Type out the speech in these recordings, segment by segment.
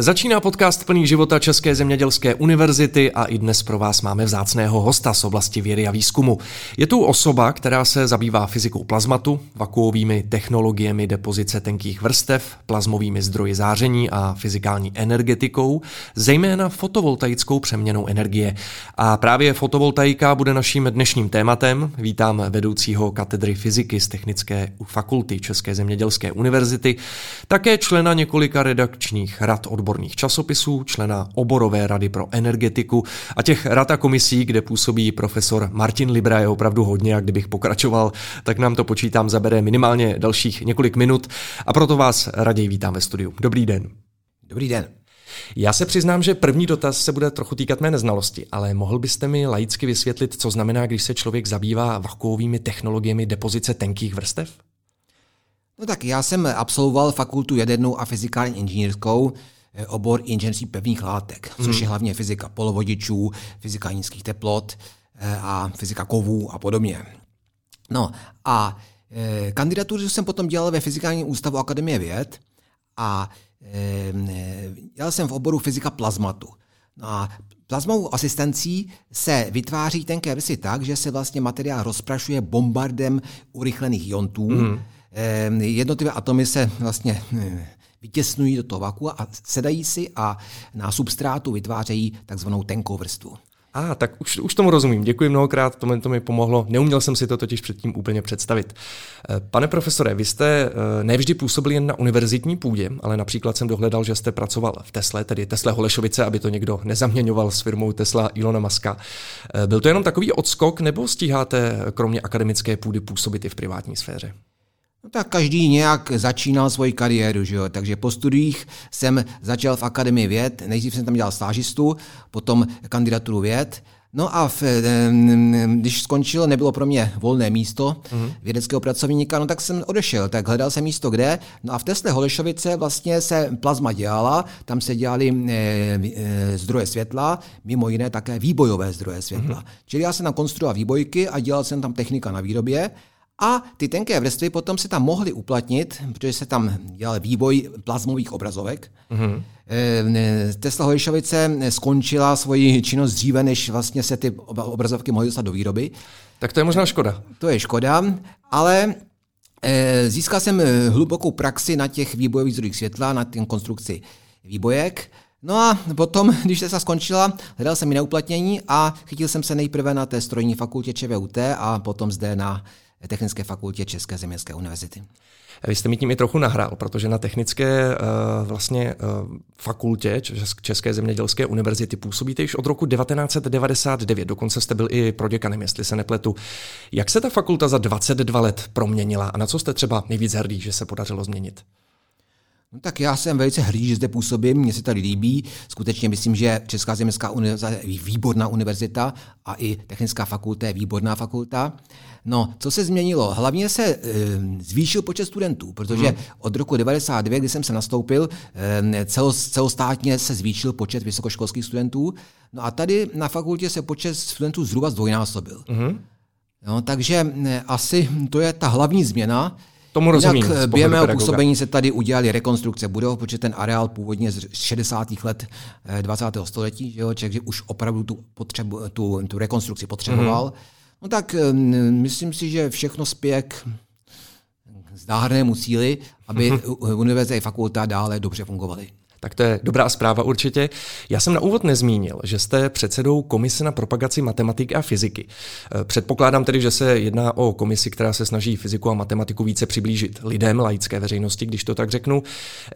Začíná podcast plný života České zemědělské univerzity a i dnes pro vás máme vzácného hosta z oblasti vědy a výzkumu. Je tu osoba, která se zabývá fyzikou plazmatu, vakuovými technologiemi depozice tenkých vrstev, plazmovými zdroji záření a fyzikální energetikou, zejména fotovoltaickou přeměnou energie. A právě fotovoltaika bude naším dnešním tématem. Vítám vedoucího katedry fyziky z Technické fakulty České zemědělské univerzity, také člena několika redakčních rad odborů odborných časopisů, člena oborové rady pro energetiku a těch rad a komisí, kde působí profesor Martin Libra je opravdu hodně a kdybych pokračoval, tak nám to počítám zabere minimálně dalších několik minut a proto vás raději vítám ve studiu. Dobrý den. Dobrý den. Já se přiznám, že první dotaz se bude trochu týkat mé neznalosti, ale mohl byste mi laicky vysvětlit, co znamená, když se člověk zabývá vakuovými technologiemi depozice tenkých vrstev? No tak já jsem absolvoval fakultu jadernou a fyzikální inženýrskou, obor inženýrství pevných látek, což mm. je hlavně fyzika polovodičů, fyzika nízkých teplot eh, a fyzika kovů a podobně. No a e, kandidaturu jsem potom dělal ve Fyzikálním ústavu Akademie věd a dělal jsem v oboru fyzika plazmatu. No a plazmovou asistencí se vytváří tenké vrstvy tak, že se vlastně materiál rozprašuje bombardem urychlených iontů. Mm. Jednotlivé atomy se vlastně vytěsnují do toho vakua a sedají si a na substrátu vytvářejí takzvanou tenkou vrstvu. A ah, tak už, už tomu rozumím. Děkuji mnohokrát, to, mi, to mi pomohlo. Neuměl jsem si to totiž předtím úplně představit. Eh, pane profesore, vy jste eh, nevždy působili jen na univerzitní půdě, ale například jsem dohledal, že jste pracoval v Tesle, tedy Tesla Holešovice, aby to někdo nezaměňoval s firmou Tesla Ilona Maska. Eh, byl to jenom takový odskok, nebo stíháte kromě akademické půdy působit i v privátní sféře? No tak každý nějak začínal svoji kariéru, že jo? takže po studiích jsem začal v Akademii věd, nejdřív jsem tam dělal stážistu, potom kandidaturu věd, No a v, když skončil, nebylo pro mě volné místo mm-hmm. vědeckého pracovníka, no tak jsem odešel, tak hledal jsem místo kde. No a v Tesle Holešovice vlastně se plazma dělala, tam se dělali e, e, zdroje světla, mimo jiné také výbojové zdroje světla. Mm-hmm. Čili já jsem tam konstruoval výbojky a dělal jsem tam technika na výrobě. A ty tenké vrstvy potom se tam mohly uplatnit, protože se tam dělal vývoj plazmových obrazovek. Mm-hmm. Tesla Hojšovice skončila svoji činnost dříve, než vlastně se ty obrazovky mohly dostat do výroby. Tak to je možná škoda. To je škoda, ale eh, získal jsem eh, hlubokou praxi na těch výbojových zdrojích světla, na té konstrukci výbojek. No a potom, když se skončila, hledal jsem jiné uplatnění a chytil jsem se nejprve na té strojní fakultě ČVUT a potom zde na Technické fakultě České zemědělské univerzity. Vy jste mi tím i trochu nahrál, protože na technické uh, vlastně uh, fakultě České zemědělské univerzity působíte již od roku 1999, dokonce jste byl i proděkanem, jestli se nepletu. Jak se ta fakulta za 22 let proměnila a na co jste třeba nejvíc hrdý, že se podařilo změnit? No tak já jsem velice hrdý, že zde působím, mně se tady líbí. Skutečně myslím, že Česká zemědělská univerzita je výborná univerzita a i Technická fakulta je výborná fakulta. No, co se změnilo? Hlavně se e, zvýšil počet studentů, protože hmm. od roku 1999, kdy jsem se nastoupil, e, celo, celostátně se zvýšil počet vysokoškolských studentů. No a tady na fakultě se počet studentů zhruba zdvojnásobil. Hmm. No, takže e, asi to je ta hlavní změna. Tomu rozumím. Jinak během mého působení se tady udělali rekonstrukce budov, protože ten areál původně z 60. let 20. století, že jo, takže už opravdu tu, potřebu, tu, tu rekonstrukci potřeboval. Mm. No tak myslím si, že všechno spěje k zdárnému cíli, aby univerzita i fakulta dále dobře fungovaly. Tak to je dobrá zpráva určitě. Já jsem na úvod nezmínil, že jste předsedou Komise na propagaci matematiky a fyziky. Eh, předpokládám tedy, že se jedná o komisi, která se snaží fyziku a matematiku více přiblížit lidem, laické veřejnosti, když to tak řeknu.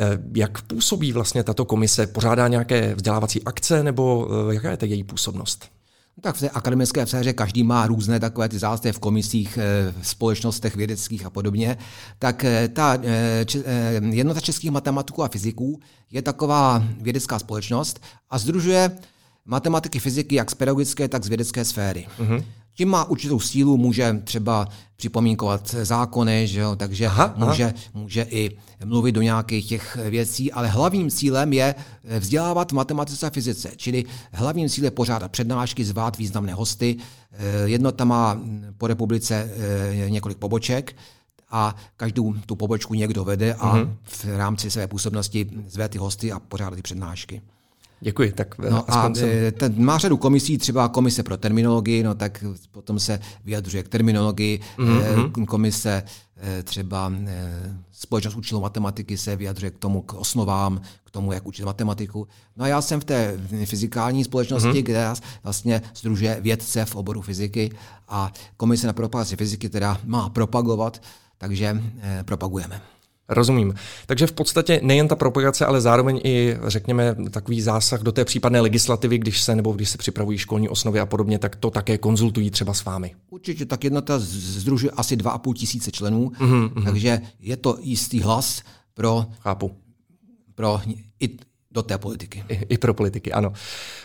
Eh, jak působí vlastně tato komise? Pořádá nějaké vzdělávací akce nebo eh, jaká je ta její působnost? No tak v té akademické sféře každý má různé takové ty zástě v komisích, eh, v společnostech vědeckých a podobně. Tak eh, ta eh, jednota českých matematiků a fyziků je taková vědecká společnost a združuje matematiky, fyziky jak z pedagogické, tak z vědecké sféry. Mm-hmm. Tím má určitou sílu, může třeba připomínkovat zákony, že jo, takže aha, může, aha. může i mluvit do nějakých těch věcí, ale hlavním cílem je vzdělávat v matematice a fyzice, čili hlavním cílem je pořádat přednášky, zvát významné hosty. Eh, jednota má po republice eh, několik poboček a každou tu pobočku někdo vede a mm-hmm. v rámci své působnosti zve ty hosty a pořádá ty přednášky. Děkuji. Tak no a jsem... ten má řadu komisí, třeba komise pro terminologii, no tak potom se vyjadřuje k terminologii, mm-hmm. komise třeba společnost učitelů matematiky se vyjadřuje k tomu, k osnovám, k tomu, jak učit matematiku. No a já jsem v té fyzikální společnosti, mm-hmm. kde vlastně združuje vědce v oboru fyziky a komise na propagaci fyziky teda má propagovat, takže eh, propagujeme. Rozumím. Takže v podstatě nejen ta propagace, ale zároveň i, řekněme, takový zásah do té případné legislativy, když se nebo když se připravují školní osnovy a podobně, tak to také konzultují třeba s vámi. Určitě, tak jednota združuje asi 2,5 tisíce členů, mm-hmm. takže je to jistý hlas pro, Chápu. pro i, do té politiky. I, I pro politiky, ano.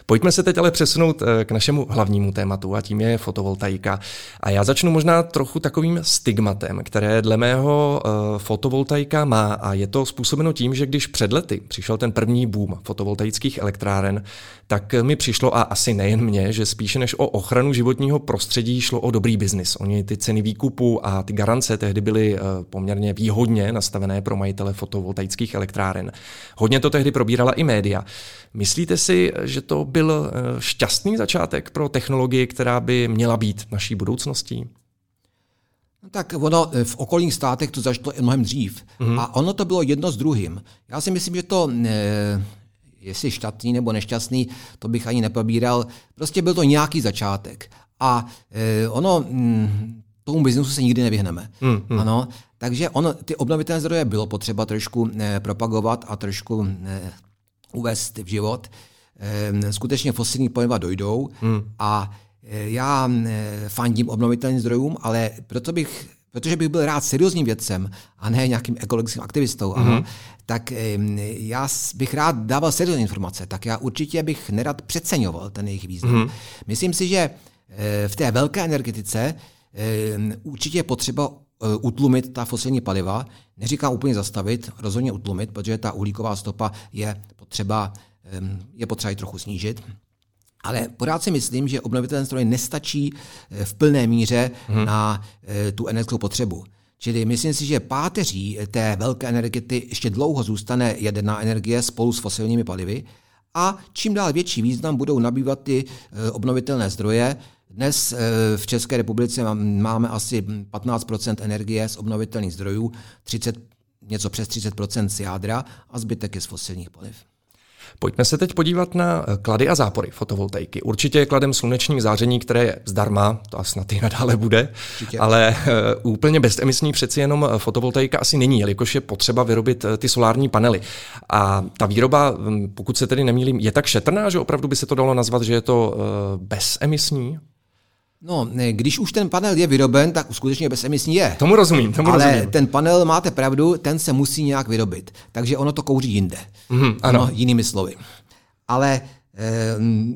Pojďme se teď ale přesunout eh, k našemu hlavnímu tématu a tím je fotovoltaika. A já začnu možná trochu takovým stigmatem, které dle mého uh, fotovoltaika má a je to způsobeno tím, že když před lety přišel ten první boom fotovoltaických elektráren, tak mi přišlo, a asi nejen mě, že spíše než o ochranu životního prostředí šlo o dobrý biznis. Oni ty ceny výkupu a ty garance tehdy byly uh, poměrně výhodně nastavené pro majitele fotovoltaických elektráren. Hodně to tehdy probírala i média. Myslíte si, že to byl eh, šťastný začátek pro technologii, která by měla být naší budoucností? No tak ono eh, v okolních státech to začalo mnohem dřív. Mm-hmm. A ono to bylo jedno s druhým. Já si myslím, že to, eh, jestli šťastný nebo nešťastný, to bych ani nepobíral. Prostě byl to nějaký začátek. A ono, hm, tomu biznesu se nikdy nevyhneme. Mm-hmm. Ano, takže ono, ty obnovitelné zdroje bylo potřeba trošku propagovat a trošku uvést v život. Ehm, skutečně fosilní paliva dojdou hmm. a eh, já eh, fandím obnovitelným zdrojům, ale proto bych protože bych byl rád seriózním vědcem a ne nějakým ekologickým aktivistou, mm-hmm. ano, tak ehm, já bych rád dával seriózní informace, tak já určitě bych nerad přeceňoval ten jejich význam. Mm-hmm. Myslím si, že eh, v té velké energetice ehm, určitě je potřeba utlumit ta fosilní paliva. Neříkám úplně zastavit, rozhodně utlumit, protože ta uhlíková stopa je potřeba, je potřeba ji trochu snížit. Ale pořád si myslím, že obnovitelné zdroje nestačí eh, v plné míře hmm. na eh, tu energetickou potřebu. Čili myslím si, že páteří té velké energety ještě dlouho zůstane jaderná energie spolu s fosilními palivy a čím dál větší význam budou nabývat ty eh, obnovitelné zdroje. Dnes v České republice máme asi 15% energie z obnovitelných zdrojů, 30, něco přes 30% z jádra a zbytek je z fosilních paliv. Pojďme se teď podívat na eh, klady a zápory fotovoltaiky. Určitě je kladem sluneční záření, které je zdarma, to a snad i nadále bude, Určitě. ale uh, úplně bezemisní přeci jenom eh, fotovoltaika asi není, jelikož je potřeba vyrobit ty solární panely. A ta výroba, hm, pokud se tedy nemýlím, je tak šetrná, že opravdu by se to dalo nazvat, že je to uh, bezemisní? No, když už ten panel je vyroben, tak skutečně bezemisní je. Tomu rozumím, tomu Ale rozumím. ten panel, máte pravdu, ten se musí nějak vyrobit. Takže ono to kouří jinde. Mm, ano. No, jinými slovy. Ale e,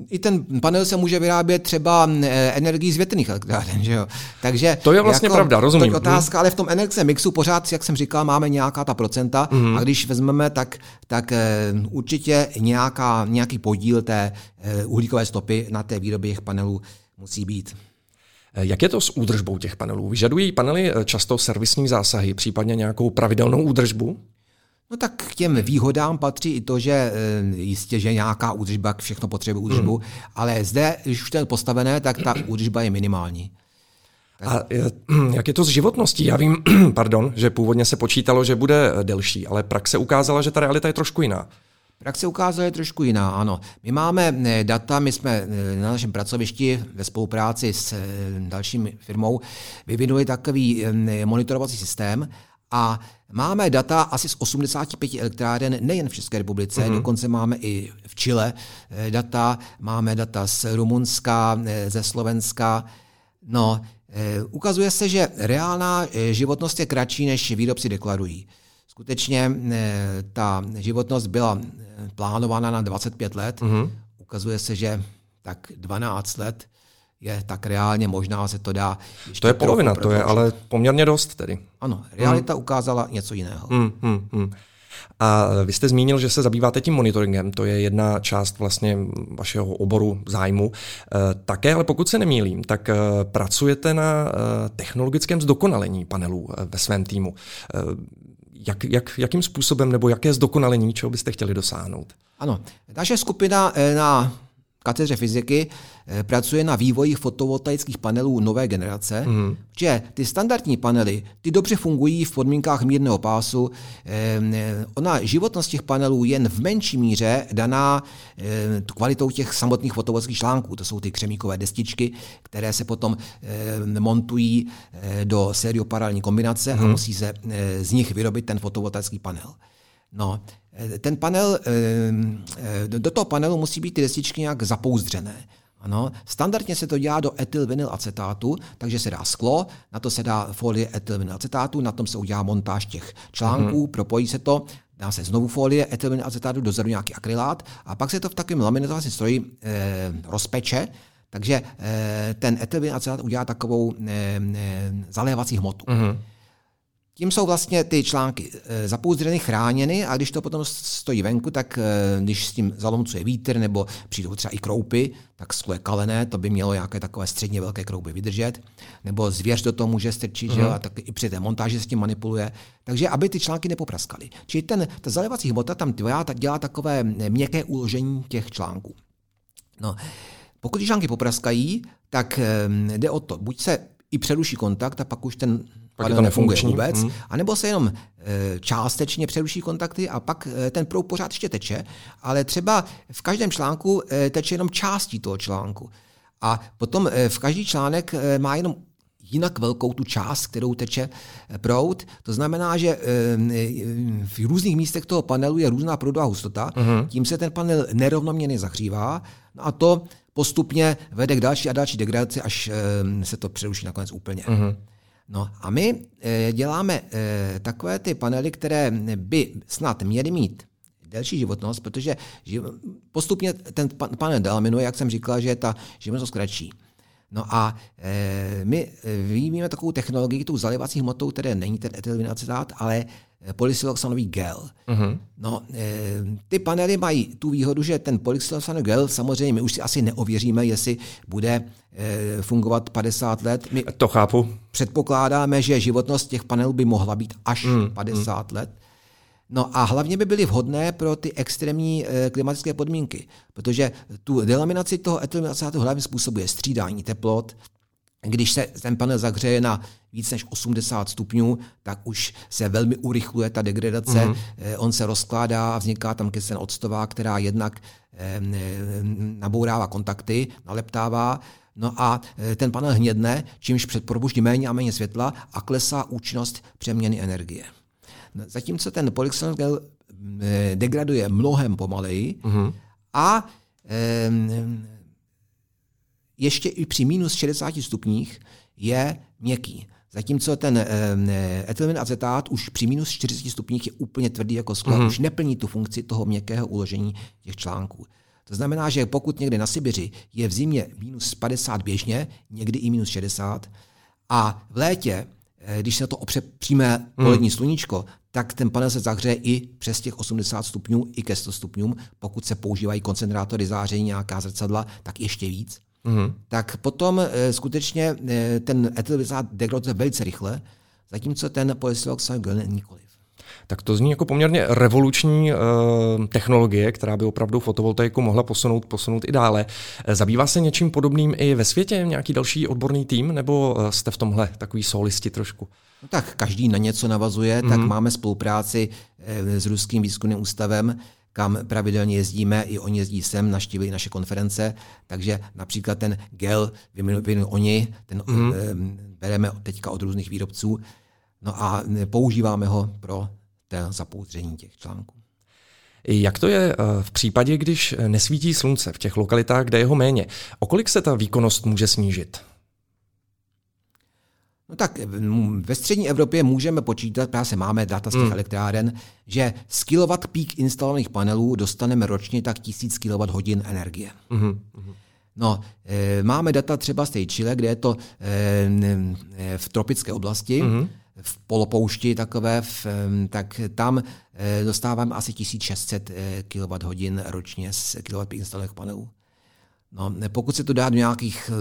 i ten panel se může vyrábět třeba e, energií z větrných elektráren, že jo? Takže to je vlastně jako, pravda, rozumím. To je otázka, ale v tom energetickém mixu pořád, jak jsem říkal, máme nějaká ta procenta mm. a když vezmeme, tak, tak e, určitě nějaká, nějaký podíl té uhlíkové stopy na té výrobě těch panelů musí být. Jak je to s údržbou těch panelů? Vyžadují panely eh, často servisní zásahy, případně nějakou pravidelnou údržbu? No tak k těm výhodám patří i to, že eh, jistě, že nějaká údržba, všechno potřebuje údržbu, hmm. ale zde, když už to je postavené, tak ta údržba je minimální. A jak je to s životností? Já vím, pardon, že původně se počítalo, že bude eh, delší, ale praxe ukázala, že ta realita je trošku jiná. Praxe ukázala je trošku jiná, ano. My máme eh, data, my jsme eh, na našem pracovišti ve spolupráci s eh, dalším firmou vyvinuli takový monitorovací systém a máme data asi z 85 elektráren nejen v České republice, mm-hmm. dokonce máme i v Chile data, máme data z Rumunska, ze Slovenska. No, ukazuje se, že reálná životnost je kratší, než výrobci deklarují. Skutečně ta životnost byla plánována na 25 let. Mm-hmm. Ukazuje se, že tak 12 let je tak reálně možná se to dá. To je polovina, to je ale poměrně dost tedy. Ano, realita mm. ukázala něco jiného. Mm, mm, mm. A vy jste zmínil, že se zabýváte tím monitoringem, to je jedna část vlastně vašeho oboru zájmu. Eh, také, ale pokud se nemýlím, tak eh, pracujete na eh, technologickém zdokonalení panelů ve svém týmu. Jak, jak, jakým způsobem nebo jaké zdokonalení, čeho byste chtěli dosáhnout? Ano, naše skupina na katedře fyziky eh, pracuje na vývoji fotovoltaických panelů nové generace, mm. že ty standardní panely, ty dobře fungují v podmínkách mírného pásu. Ehm, eh, ona životnost těch panelů jen v menší míře daná eh, kvalitou těch samotných fotovoltaických článků. To jsou ty křemíkové destičky, které se potom montují do sérioparalelní kombinace mm. a mhm. musí se z nich vyrobit ten fotovoltaický panel. No, ten panel, eh, do toho panelu musí být ty destičky nějak zapouzdřené. Ano, standardně se to dělá do etylvinylacetátu, takže se dá sklo, na to se dá folie etylvinylacetátu, na tom se udělá montáž těch článků, mm-hmm. propojí se to, dá se znovu folie etylvinylacetátu, dozadu nějaký akrylát a pak se to v takovém laminatovacím stroji e, rozpeče, takže e, ten etylvinylacetát udělá takovou e, e, zalévací hmotu. Mm-hmm. Tím jsou vlastně ty články eh, zapouzdřeny, chráněny a když to potom stojí venku, tak eh, když s tím zalomcuje vítr nebo přijdou třeba i kroupy, tak sklo je kalené, to by mělo nějaké takové středně velké kroupy vydržet. Nebo zvěř do toho může strčit, uh-huh. že, mhm. a tak i při té montáži s tím manipuluje. Takže aby ty články nepopraskaly. Čili ten, ta zalévací hmota tam dělá, dělá takové měkké uložení těch článků. No, pokud ty články popraskají, tak eh, jde o to, buď se i přeruší kontakt a pak už ten pak to nefunguje vůbec, hmm. anebo se jenom e, částečně přeruší kontakty a pak e, ten proud pořád ještě teče, ale třeba v každém článku e, teče jenom částí toho článku. A potom v každý článek má jenom jinak velkou tu část, kterou teče proud. To znamená, že v různých místech toho panelu je různá proudová hustota, uh-huh. tím se ten panel nerovnoměrně zahřívá no a to postupně vede k další a další degradaci, až se to přeruší nakonec úplně. Uh-huh. No a my e, děláme e, takové ty panely, které by snad měly mít delší životnost, protože postupně ten panel delaminuje, jak jsem říkal, že je ta životnost kratší. No a e, my vyvíjíme takovou technologii, tu zalévací hmotou, které není ten etylvinacetát, ale polysiloxanový gel. Uh-huh. No, e, ty panely mají tu výhodu, že ten polysiloxanový gel, samozřejmě my už si asi neověříme, jestli bude e, fungovat 50 let. My to chápu. Předpokládáme, že životnost těch panelů by mohla být až uh-huh. 50 uh-huh. let. No a hlavně by byly vhodné pro ty extrémní e, klimatické podmínky, protože tu delaminaci toho etylvinacátu hlavně způsobuje střídání teplot, když se ten panel zahřeje na víc než 80 stupňů, tak už se velmi urychluje ta degradace. Mm-hmm. On se rozkládá a vzniká tam kyselina octová, která jednak nabourává kontakty, naleptává, No a eh, ten panel hnědne, čímž předprobuždí méně a méně světla a klesá účinnost přeměny energie. Zatímco ten polyxenon gel eh, degraduje mnohem pomaleji mm-hmm. a ještě i při minus 60 stupních je měkký. Zatímco ten etylen acetát už při minus 40 stupních je úplně tvrdý jako sklo, mm-hmm. už neplní tu funkci toho měkkého uložení těch článků. To znamená, že pokud někde na Sibiři je v zimě minus 50 běžně, někdy i minus 60, a v létě, eh, když se na to opře přímé polední mm. sluníčko, tak ten panel se zahřeje i přes těch 80 stupňů, i ke 100 stupňům. Pokud se používají koncentrátory záření, nějaká zrcadla, tak ještě víc mm-hmm. tak potom e, skutečně e, ten etylizát degraduje velice rychle, zatímco ten polysiloxan nikoliv. Tak to zní jako poměrně revoluční e, technologie, která by opravdu fotovoltaiku mohla posunout, posunout i dále. Zabývá se něčím podobným i ve světě? Nějaký další odborný tým? Nebo jste v tomhle takový solisti trošku? No tak každý na něco navazuje, mm-hmm. tak mhm. máme spolupráci s Ruským výzkumným ústavem, kam pravidelně jezdíme, i oni jezdí sem, naštívili naše konference, takže například ten gel vyvinuli oni, ten mm-hmm. bereme teďka od různých výrobců, no a používáme ho pro té zapouzdření těch článků. Jak to je eh, v případě, když nesvítí slunce v těch lokalitách, kde je ho méně? O kolik se ta výkonnost může snížit? No tak ve střední Evropě můžeme počítat, právě se máme data z těch hmm. elektráren, že z kilowatt peak instalovaných panelů dostaneme ročně tak 1000 kWh energie. Hmm. No, e, máme data třeba z té Chile, kde je to e, v tropické oblasti. Hmm. V polopoušti takové, v, tak tam dostáváme asi 1600 kWh ročně z kWh instalovaných panelů. No, pokud se to dá do nějakých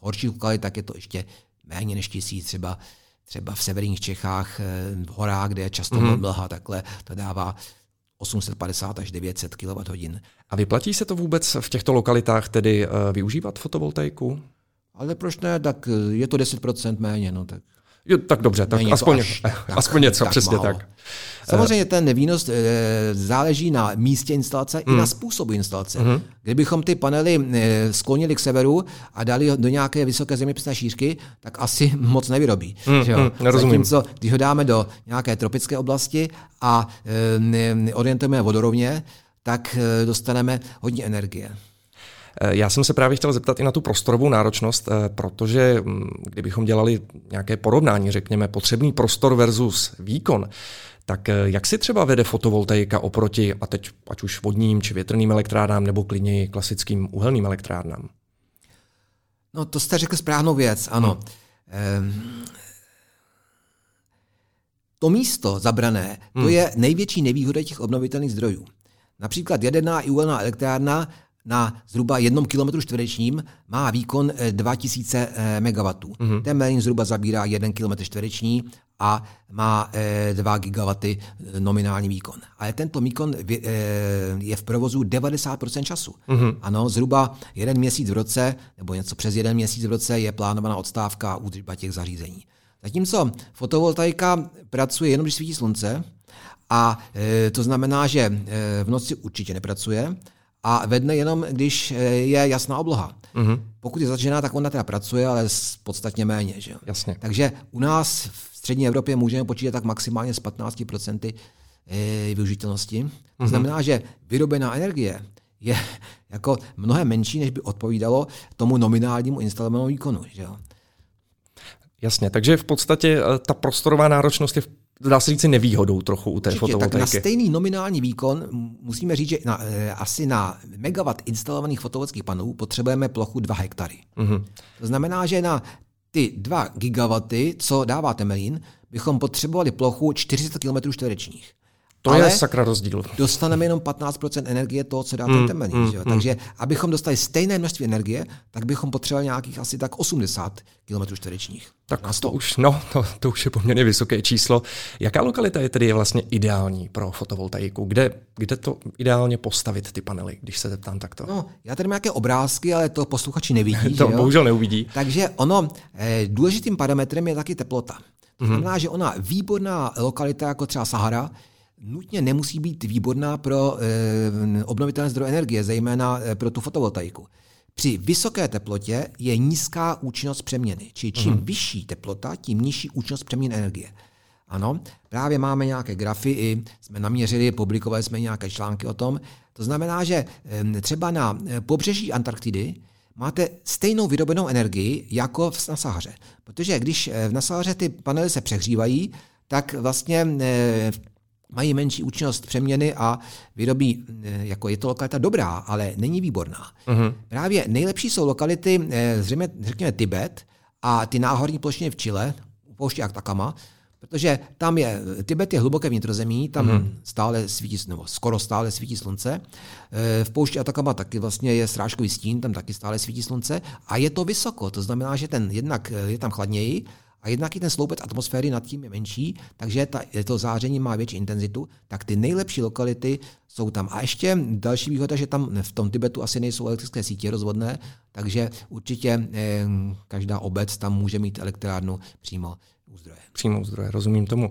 horších lokalit, tak je to ještě méně než tisíc, třeba třeba v severních Čechách, v horách, kde je často mm-hmm. mlha, takhle to dává 850 až 900 kWh. A vyplatí se to vůbec v těchto lokalitách tedy využívat fotovoltaiku? Ale proč ne, tak je to 10% méně. No, tak. Jo, tak dobře, tak aspoň, až, tak, aspoň něco, tak přesně málo. tak. Samozřejmě ten výnos e, záleží na místě instalace mm. i na hmm. způsobu instalace. Mm. Kdybychom ty panely e, sklonili k severu a dali do nějaké vysoké zeměpisné šířky, tak asi moc nevyrobí. Mm. Že jo? Mm, Zatímco, když ho dáme do nějaké tropické oblasti a e, orientujeme vodorovně, tak dostaneme hodně energie. Eh, já jsem se právě chtěl zeptat i na tu prostorovou náročnost, eh, protože mm, kdybychom dělali nějaké porovnání, řekněme, potřebný prostor versus výkon, tak eh, jak si třeba vede fotovoltaika oproti, a teď ať už vodním či větrným elektrárnám, nebo klidně klasickým uhelným elektrárnám? No to jste řekl správnou věc, ano. Hmm. Ehm, to místo zabrané, to hmm. je největší nevýhoda těch obnovitelných zdrojů. Například jaderná i uhelná elektrárna na zhruba jednom kilometru čtverečním má výkon 2000 eh, MW. Mm-hmm. Ten Merlin zhruba zabírá 1 km čtvereční a má 2 eh, GW eh, nominální výkon. Ale tento výkon je v provozu 90% času. Mm-hmm. Ano, zhruba jeden měsíc v roce, nebo něco přes jeden měsíc v roce je plánovaná odstávka a údržba těch zařízení. Zatímco fotovoltaika pracuje jenom, když svítí slunce, a to znamená, že v noci určitě nepracuje, a ve dne jenom, když eh, je jasná obloha. Mm-hmm. Pokud je začíná, tak ona teda pracuje, ale podstatně méně. Že? Jasně. Takže u nás v střední Evropě můžeme počítat tak maximálně s 15% eh, využitelnosti. To mm-hmm. znamená, že vyrobená energie je jako mnohem menší, než by odpovídalo tomu nominálnímu instalovanému výkonu. Že? Jasně, takže v podstatě eh, ta prostorová náročnost je v dá se říct nevýhodou trochu u té Určitě, fotovoltaiky. Tak na stejný nominální výkon musíme říct, že na, e, asi na megawatt instalovaných fotovoltaických panelů potřebujeme plochu 2 hektary. Mm-hmm. To znamená, že na ty 2 gigawaty, co dává Temelín, bychom potřebovali plochu 400 km čtverečních. To Ale je sakra rozdíl. Dostaneme jenom 15% energie toho, co dá ten mm, temelín. Mm, mm. Takže abychom dostali stejné množství energie, tak bychom potřebovali nějakých asi tak 80 km čtverečních. Tak to už, no, to, to už je poměrně vysoké číslo. Jaká lokalita je tedy vlastně ideální pro fotovoltaiku? Kde, kde to ideálně postavit ty panely, když se zeptám takto? No, já tady mám nějaké obrázky, ale to posluchači nevidí. to bohužel neuvidí. Takže ono, eh, důležitým parametrem je taky teplota. To mhm. znamená, mm-hmm. že ona výborná lokalita, jako třeba Sahara, nutně nemusí být výborná pro e, obnovitelné zdroje energie, zejména e, pro tu fotovoltaiku. Při vysoké teplotě je nízká účinnost přeměny, čili čím mm. vyšší teplota, tím nižší účinnost přeměny energie. Ano, právě máme nějaké grafy, i jsme naměřili, publikovali jsme nějaké články o tom. To znamená, že třeba na pobřeží Antarktidy máte stejnou vyrobenou energii jako v Nasahaře. Protože když v Nasahaře ty panely se přehřívají, tak vlastně mají menší účinnost přeměny a vyrobí, eh, jako je to lokalita dobrá, ale není výborná. Uh-huh. Právě nejlepší jsou lokality, eh, zřejmě, řekněme Tibet a ty náhorní plošiny v Chile, u pouště Atacama, protože tam je, Tibet je hluboké vnitrozemí, tam uh-huh. stále svítí, nebo skoro stále svítí slunce. Eh, v poušti Atacama taky vlastně je srážkový stín, tam taky stále svítí slunce a je to vysoko, to znamená, že ten jednak je tam chladněji a jednak i ten sloupec atmosféry nad tím je menší, takže ta, to záření má větší intenzitu, tak ty nejlepší lokality jsou tam. A ještě další výhoda, že tam v tom Tibetu asi nejsou elektrické sítě rozvodné, takže určitě eh, každá obec tam může mít elektrárnu přímo u zdroje. Přímo u zdroje, rozumím tomu.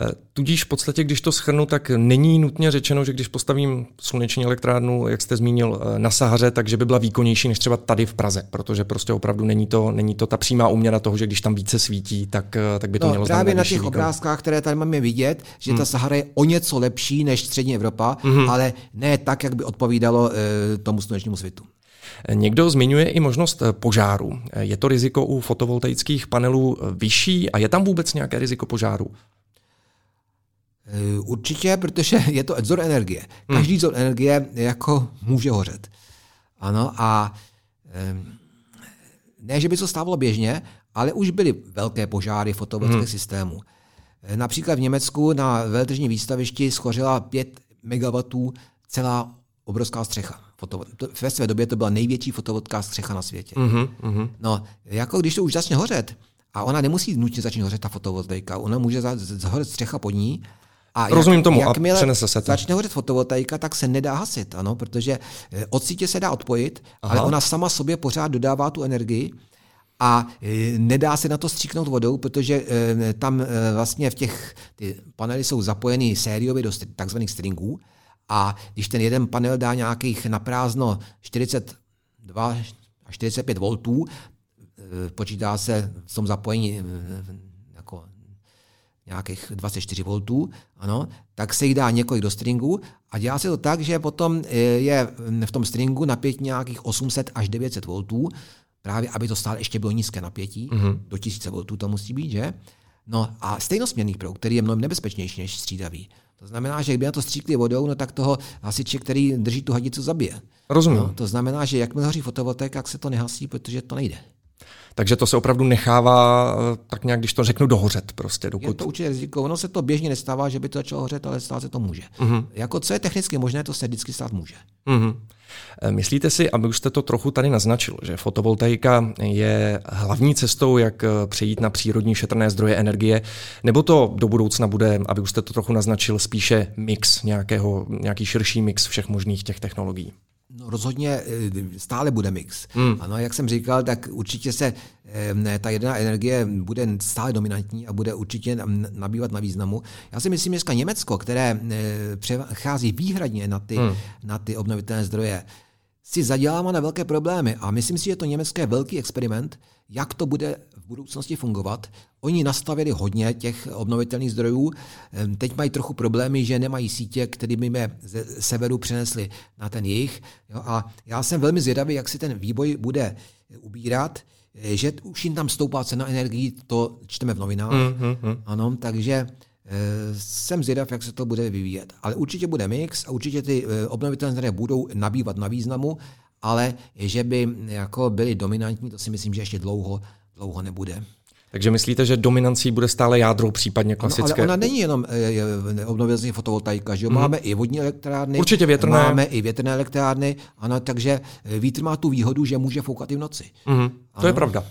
Eh, tudíž v podstatě, když to schrnu, tak není nutně řečeno, že když postavím sluneční elektrárnu, jak jste zmínil, eh, na Sahaře, takže by byla výkonnější než třeba tady v Praze, protože prostě opravdu není to, není to ta přímá úměra toho, že když tam více svítí, tak, eh, tak by to no, mělo Právě na těch výkon. obrázkách, které tady máme vidět, že hmm. ta Sahara je o něco lepší než střední Evropa, hmm. ale ne tak, jak by odpovídalo e, tomu slunečnímu světu. Někdo zmiňuje i možnost eh, požáru. Eh, je to riziko u fotovoltaických panelů eh, vyšší a je tam vůbec nějaké riziko požáru? Určitě, protože je to vzor energie. Hmm. Každý vzor energie jako může hořet. Ano, a ne, že by to stávalo běžně, ale už byly velké požáry fotovoltaických hmm. systémů. Například v Německu na veletržní výstavišti schořela 5 MW celá obrovská střecha. Foto, to, ve své době to byla největší fotovoltaická střecha na světě. Mm-hmm. No, jako když to už začne hořet, a ona nemusí nutně začít hořet ta fotovoltaika, ona může zhořet střecha pod ní. A Rozumím jak, tomu jakmile a přenese se to. začne hořet fotovoltaika, tak se nedá hasit, ano, protože eh, od sítě se dá odpojit, Aha. ale ona sama sobě pořád dodává tu energii a eh, nedá se na to stříknout vodou, protože eh, tam vlastně v těch, ty panely jsou zapojeny sériově do takzvaných stringů a když ten jeden panel dá nějakých na prázdno 42 až 45 voltů, Eh, počítá se v tom zapojení eh, jako nějakých 24 voltů, ano, tak se jich dá několik do stringu a dělá se to tak, že potom eh, je v tom stringu napětí nějakých 800 až 900 voltů, právě aby to stále ještě bylo nízké napětí, mm-hmm. do 1000 voltů to musí být, že? No a stejnosměrný proud, který je mnohem nebezpečnější než střídavý. To znamená, že kdyby na to stříkli vodou, no tak toho hasiče, který drží tu hadicu, zabije. Rozumím. No, to znamená, že jakmile hoří fotovoltaika, tak se to nehasí, protože to nejde. Takže to se opravdu nechává eh, tak nějak, když to řeknu, dohořet prostě. Dokud... Je to určitě riziko. Ono se to běžně nestává, že by to začalo hořet, ale stát se to může. Uh-huh. Jako co je technicky možné, to se vždycky stát může. Uh-huh. Myslíte si, aby už jste to trochu tady naznačil, že fotovoltaika je hlavní cestou, jak eh, přejít na přírodní šetrné zdroje energie, nebo to do budoucna bude, aby už jste to trochu naznačil, spíše mix nějakého, nějaký širší mix všech možných těch technologií? No rozhodně eh, stále bude mix. Hmm. Ano, jak jsem říkal, tak určitě se eh, ta jedna energie bude stále dominantní a bude určitě nabývat na významu. Já si myslím, že dneska Německo, které eh, přechází výhradně na ty, hmm. na ty obnovitelné zdroje, si zadělává na velké problémy a myslím si, že to německé je velký experiment, jak to bude v budoucnosti fungovat. Oni nastavili hodně těch obnovitelných zdrojů, teď mají trochu problémy, že nemají sítě, které by mě ze severu přenesli na ten jejich. Jo, a já jsem velmi zvědavý, jak si ten výboj bude ubírat, že už jim tam stoupá cena energií, to čteme v novinách. Mm-hmm. Ano, takže e, jsem zvědav, jak se to bude vyvíjet. Ale určitě bude mix a určitě ty e, obnovitelné zdroje budou nabývat na významu ale že by jako byli dominantní, to si myslím, že ještě dlouho, dlouho nebude. Takže myslíte, že dominancí bude stále jádro, případně klasické? Ano, ale ona není jenom e, obnovitelná fotovoltaika, že mm. máme i vodní elektrárny, Určitě větrné. máme i větrné elektrárny, ano, takže vítr má tu výhodu, že může foukat i v noci. Mm. To je pravda.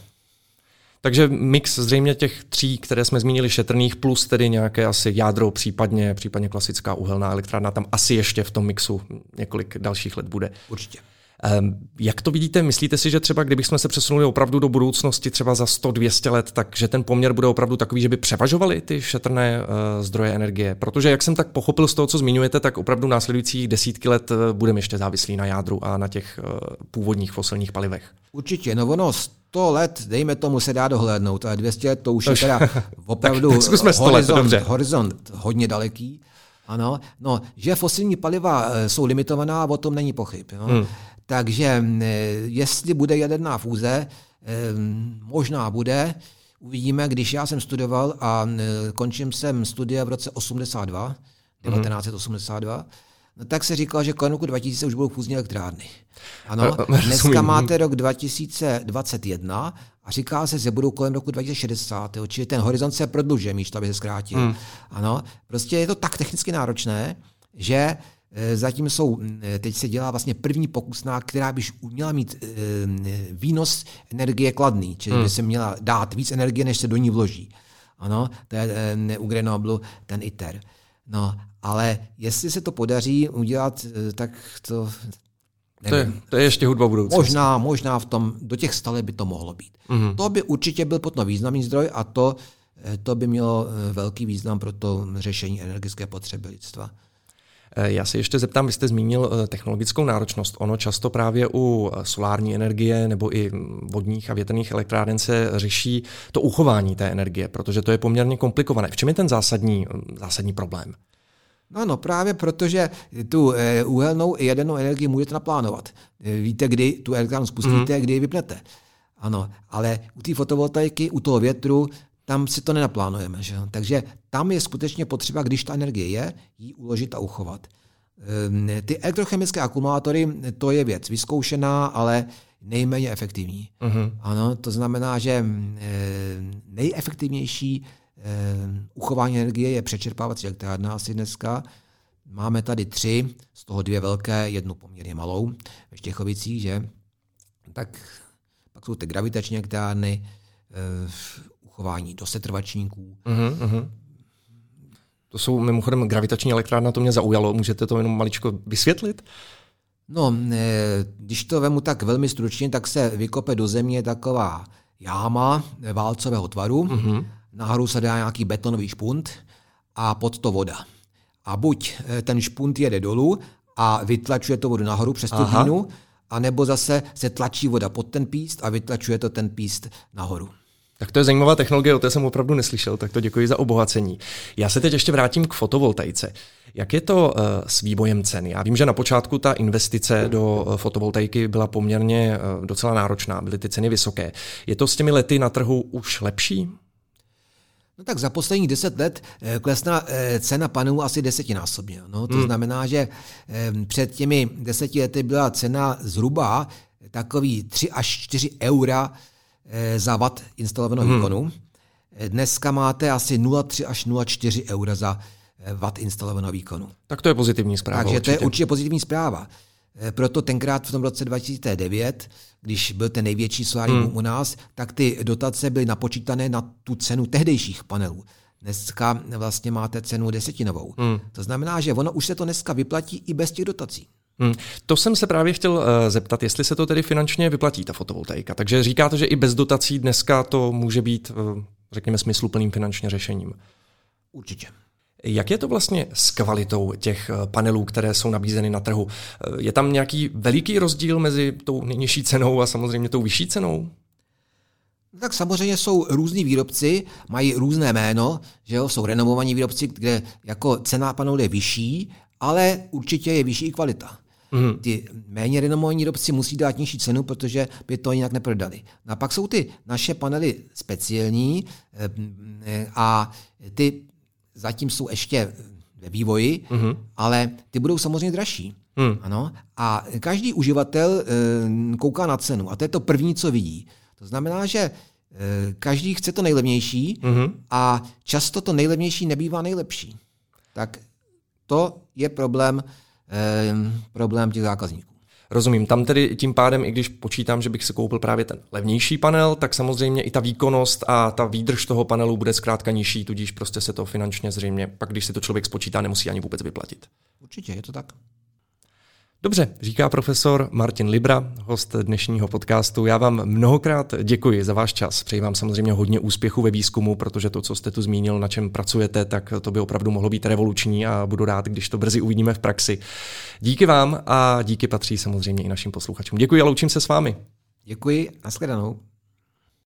Takže mix zřejmě těch tří, které jsme zmínili, šetrných, plus tedy nějaké asi jádro, případně, případně klasická uhelná elektrárna, tam asi ještě v tom mixu několik dalších let bude. Určitě. Ehm, jak to vidíte? Myslíte si, že třeba kdybychom se přesunuli opravdu do budoucnosti, třeba za 100-200 let, takže ten poměr bude opravdu takový, že by převažovaly ty šetrné uh, zdroje energie? Protože, jak jsem tak pochopil z toho, co zmiňujete, tak opravdu následujících desítky let uh, budeme ještě závislí na jádru a na těch uh, původních fosilních palivech. Určitě, no ono 100 let, dejme tomu, se dá dohlédnout, ale 200 let to už je teda opravdu tak, tak horizont, let, dobře. horizont hodně daleký. Ano, no, že fosilní paliva jsou limitovaná, o tom není pochyb. No. Hmm. Takže jestli bude jaderná fúze, možná bude, uvidíme, když já jsem studoval a končím jsem studia v roce 82, 1982, no tak se říkalo, že kolem roku 2000 už budou fúzní elektrárny. Ano, dneska máte rok 2021 a říká se, že budou kolem roku 2060, čili ten horizont se prodlužuje, místo aby se zkrátil. Hmm. Ano, prostě je to tak technicky náročné, že zatím jsou, eh, teď se dělá vlastně první pokusná, která by měla mít eh, výnos energie kladný, čili hmm. by se měla dát víc energie, než se do ní vloží. Ano, to je u Grenoblu ten ITER. No, ale jestli se to podaří udělat, tak to To je, to je ještě hudba budoucnosti. Možná, možná v tom, do těch stale by to mohlo být. Mm-hmm. To by určitě byl potom významný zdroj a to, to by mělo velký význam pro to řešení energetické potřeby lidstva. Eh, já se ještě zeptám, vy jste zmínil eh, technologickou náročnost. Ono často právě u eh, solární energie nebo i vodních a větrných elektráren se řeší to uchování té energie, protože to je poměrně komplikované. V čem je ten zásadní, zásadní problém? No, no, právě protože tu uhelnou i jadernou energii můžete naplánovat. Víte, kdy tu elektrárnu spustíte, mm. kdy ji vypnete. Ano, ale u té fotovoltaiky, u toho větru, tam si to nenaplánujeme. Že? Takže tam je skutečně potřeba, když ta energie je, ji uložit a uchovat. Ehm, ty elektrochemické akumulátory, to je věc vyzkoušená, ale nejméně efektivní. Uh-huh. Ano, to znamená, že ehm, nejefektivnější uchování energie je přečerpávací elektrárna asi dneska. Máme tady tři, z toho dvě velké, jednu poměrně malou ve Štěchovicích, že? Tak pak jsou ty gravitační elektrárny, uchování dosetrvačníků. Uh-huh, uh-huh. To jsou mimochodem gravitační elektrárna, to mě zaujalo. Můžete to jenom maličko vysvětlit? No, když to vemu tak velmi stručně, tak se vykope do země taková jáma válcového tvaru, uh-huh. nahoru se dá nějaký betonový špunt a pod to voda. A buď eh, ten špunt jede dolů a vytlačuje to vodu nahoru přes tu dínu, anebo zase se tlačí voda pod ten píst a vytlačuje to ten píst nahoru. Tak to je zajímavá technologie, o té jsem opravdu neslyšel, tak to děkuji za obohacení. Já se teď ještě vrátím k fotovoltaice. Jak je to uh, s výbojem cen? Já vím, že na počátku ta investice do uh, fotovoltaiky byla poměrně uh, docela náročná, byly ty ceny vysoké. Je to s těmi lety na trhu už lepší? No tak za posledních deset let klesla cena panelů asi desetinásobně. No, to hmm. znamená, že před těmi deseti lety byla cena zhruba takový 3 až 4 eura Eh, za watt instalovaného hmm. výkonu. Eh, dneska máte asi 0,3 až 0,4 eura za eh, watt instalovaného výkonu. Tak to je pozitivní zpráva. Takže určitě. to je určitě pozitivní zpráva. Proto tenkrát v tom roce 2009, když byl ten největší solární hmm. u nás, tak ty dotace byly napočítané na tu cenu tehdejších panelů. Dneska vlastně máte cenu desetinovou. Hmm. To znamená, že ono už se to dneska vyplatí i bez těch dotací. Hmm. To jsem se právě chtěl uh, zeptat, jestli se to tedy finančně vyplatí, ta fotovoltaika. Takže říkáte, že i bez dotací dneska to může být, uh, řekněme, smysluplným finančně řešením. Určitě. Jak je to vlastně s kvalitou těch eh, panelů, které jsou nabízeny na trhu? Je tam nějaký veliký rozdíl mezi tou nejnižší cenou a samozřejmě tou vyšší cenou? No tak samozřejmě jsou různí výrobci, mají různé jméno, že jo, jsou renomovaní výrobci, kde jako cena panelu je vyšší, ale určitě je vyšší i kvalita. Mm. Ty méně renomovaní výrobci musí dát nižší cenu, protože by to jinak neprodali. No a pak jsou ty naše panely speciální eh, a ty zatím jsou ještě ve vývoji, mm. ale ty budou samozřejmě dražší. Mm. Ano? A každý uživatel eh, kouká na cenu a to je to první, co vidí. To znamená, že eh, každý chce to nejlevnější mm. a často to nejlevnější nebývá nejlepší. Tak to je problém problém těch zákazníků. Rozumím. Tam tedy tím pádem, i když počítám, že bych si koupil právě ten levnější panel, tak samozřejmě i ta výkonnost a ta výdrž toho panelu bude zkrátka nižší, tudíž prostě se to finančně zřejmě, pak když si to člověk spočítá, nemusí ani vůbec vyplatit. Určitě, je to tak. Dobře, říká profesor Martin Libra, host dnešního podcastu. Já vám mnohokrát děkuji za váš čas. Přeji vám samozřejmě hodně úspěchu ve výzkumu, protože to, co jste tu zmínil, na čem pracujete, tak to by opravdu mohlo být revoluční a budu rád, když to brzy uvidíme v praxi. Díky vám a díky patří samozřejmě i našim posluchačům. Děkuji a loučím se s vámi. Děkuji, nashledanou.